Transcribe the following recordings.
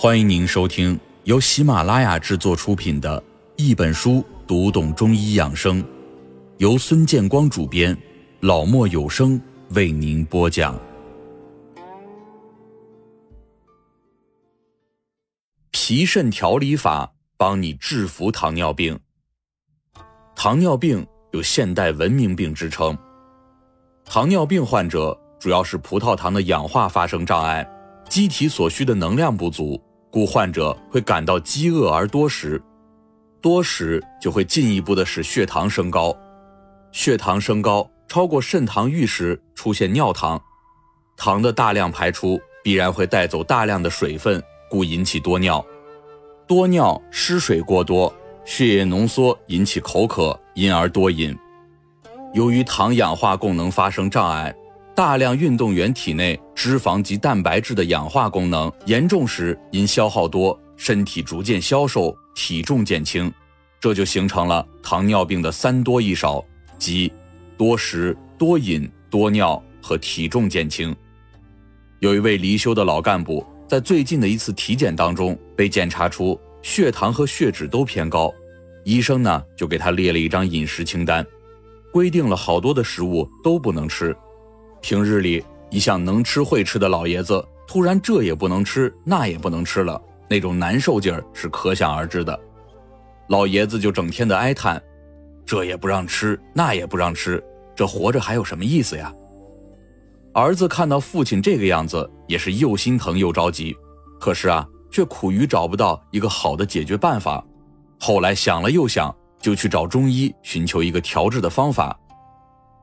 欢迎您收听由喜马拉雅制作出品的《一本书读懂中医养生》，由孙建光主编，老莫有声为您播讲。脾肾调理法帮你制服糖尿病。糖尿病有现代文明病之称。糖尿病患者主要是葡萄糖的氧化发生障碍，机体所需的能量不足。故患者会感到饥饿而多食，多食就会进一步的使血糖升高，血糖升高超过肾糖阈时出现尿糖，糖的大量排出必然会带走大量的水分，故引起多尿，多尿失水过多，血液浓缩引起口渴，因而多饮。由于糖氧化功能发生障碍。大量运动员体内脂肪及蛋白质的氧化功能严重时，因消耗多，身体逐渐消瘦，体重减轻，这就形成了糖尿病的三多一少，即多食、多饮、多尿和体重减轻。有一位离休的老干部，在最近的一次体检当中被检查出血糖和血脂都偏高，医生呢就给他列了一张饮食清单，规定了好多的食物都不能吃。平日里一向能吃会吃的老爷子，突然这也不能吃，那也不能吃了，那种难受劲儿是可想而知的。老爷子就整天的哀叹：“这也不让吃，那也不让吃，这活着还有什么意思呀？”儿子看到父亲这个样子，也是又心疼又着急，可是啊，却苦于找不到一个好的解决办法。后来想了又想，就去找中医寻求一个调治的方法。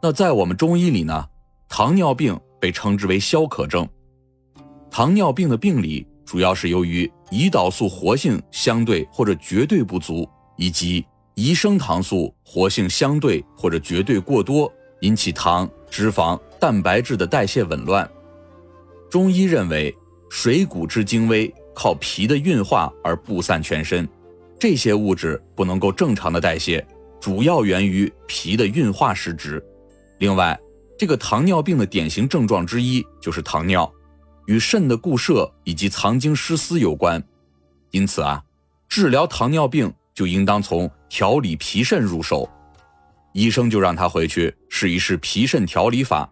那在我们中医里呢？糖尿病被称之为消渴症。糖尿病的病理主要是由于胰岛素活性相对或者绝对不足，以及胰升糖素活性相对或者绝对过多，引起糖、脂肪、蛋白质的代谢紊乱。中医认为，水谷之精微靠脾的运化而布散全身，这些物质不能够正常的代谢，主要源于脾的运化失职。另外，这个糖尿病的典型症状之一就是糖尿，与肾的固摄以及藏精失思有关。因此啊，治疗糖尿病就应当从调理脾肾入手。医生就让他回去试一试脾肾调理法。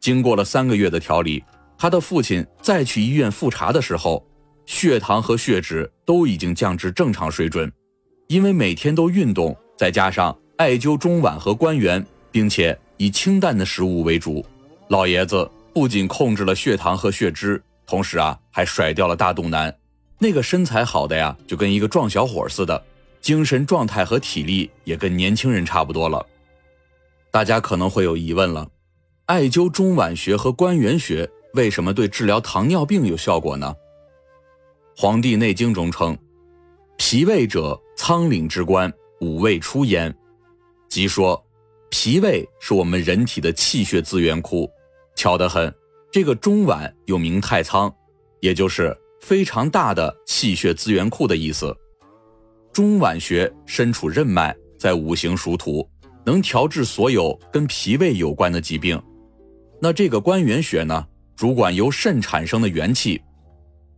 经过了三个月的调理，他的父亲再去医院复查的时候，血糖和血脂都已经降至正常水准。因为每天都运动，再加上艾灸中脘和关元，并且。以清淡的食物为主，老爷子不仅控制了血糖和血脂，同时啊还甩掉了大肚腩，那个身材好的呀，就跟一个壮小伙似的，精神状态和体力也跟年轻人差不多了。大家可能会有疑问了，艾灸中脘穴和关元穴为什么对治疗糖尿病有效果呢？《黄帝内经》中称：“脾胃者，仓廪之官，五味出焉。”即说。脾胃是我们人体的气血资源库，巧得很。这个中脘又名太仓，也就是非常大的气血资源库的意思。中脘穴身处任脉，在五行属土，能调治所有跟脾胃有关的疾病。那这个关元穴呢，主管由肾产生的元气。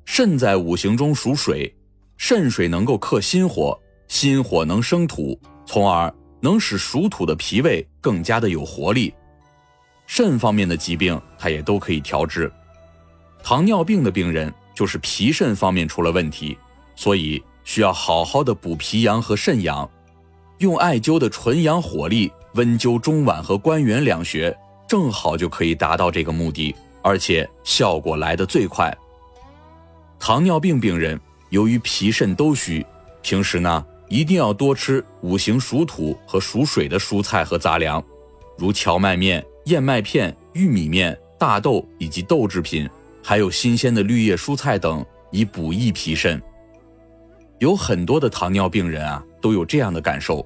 肾在五行中属水，肾水能够克心火，心火能生土，从而。能使属土的脾胃更加的有活力，肾方面的疾病它也都可以调治。糖尿病的病人就是脾肾方面出了问题，所以需要好好的补脾阳和肾阳，用艾灸的纯阳火力温灸中脘和关元两穴，正好就可以达到这个目的，而且效果来得最快。糖尿病病人由于脾肾都虚，平时呢。一定要多吃五行属土和属水的蔬菜和杂粮，如荞麦面、燕麦片、玉米面、大豆以及豆制品，还有新鲜的绿叶蔬菜等，以补益脾肾。有很多的糖尿病人啊，都有这样的感受：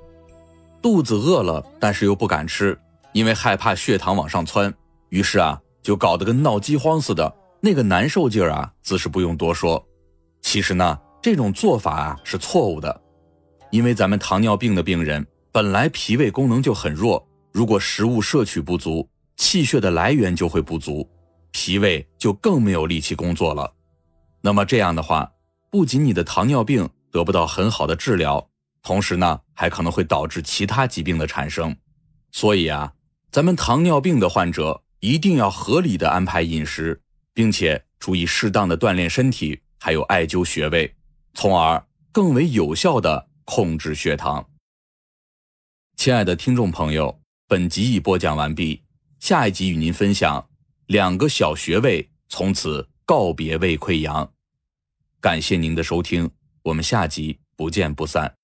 肚子饿了，但是又不敢吃，因为害怕血糖往上窜，于是啊，就搞得跟闹饥荒似的，那个难受劲儿啊，自是不用多说。其实呢，这种做法啊是错误的。因为咱们糖尿病的病人本来脾胃功能就很弱，如果食物摄取不足，气血的来源就会不足，脾胃就更没有力气工作了。那么这样的话，不仅你的糖尿病得不到很好的治疗，同时呢，还可能会导致其他疾病的产生。所以啊，咱们糖尿病的患者一定要合理的安排饮食，并且注意适当的锻炼身体，还有艾灸穴位，从而更为有效的控制血糖。亲爱的听众朋友，本集已播讲完毕，下一集与您分享两个小穴位，从此告别胃溃疡。感谢您的收听，我们下集不见不散。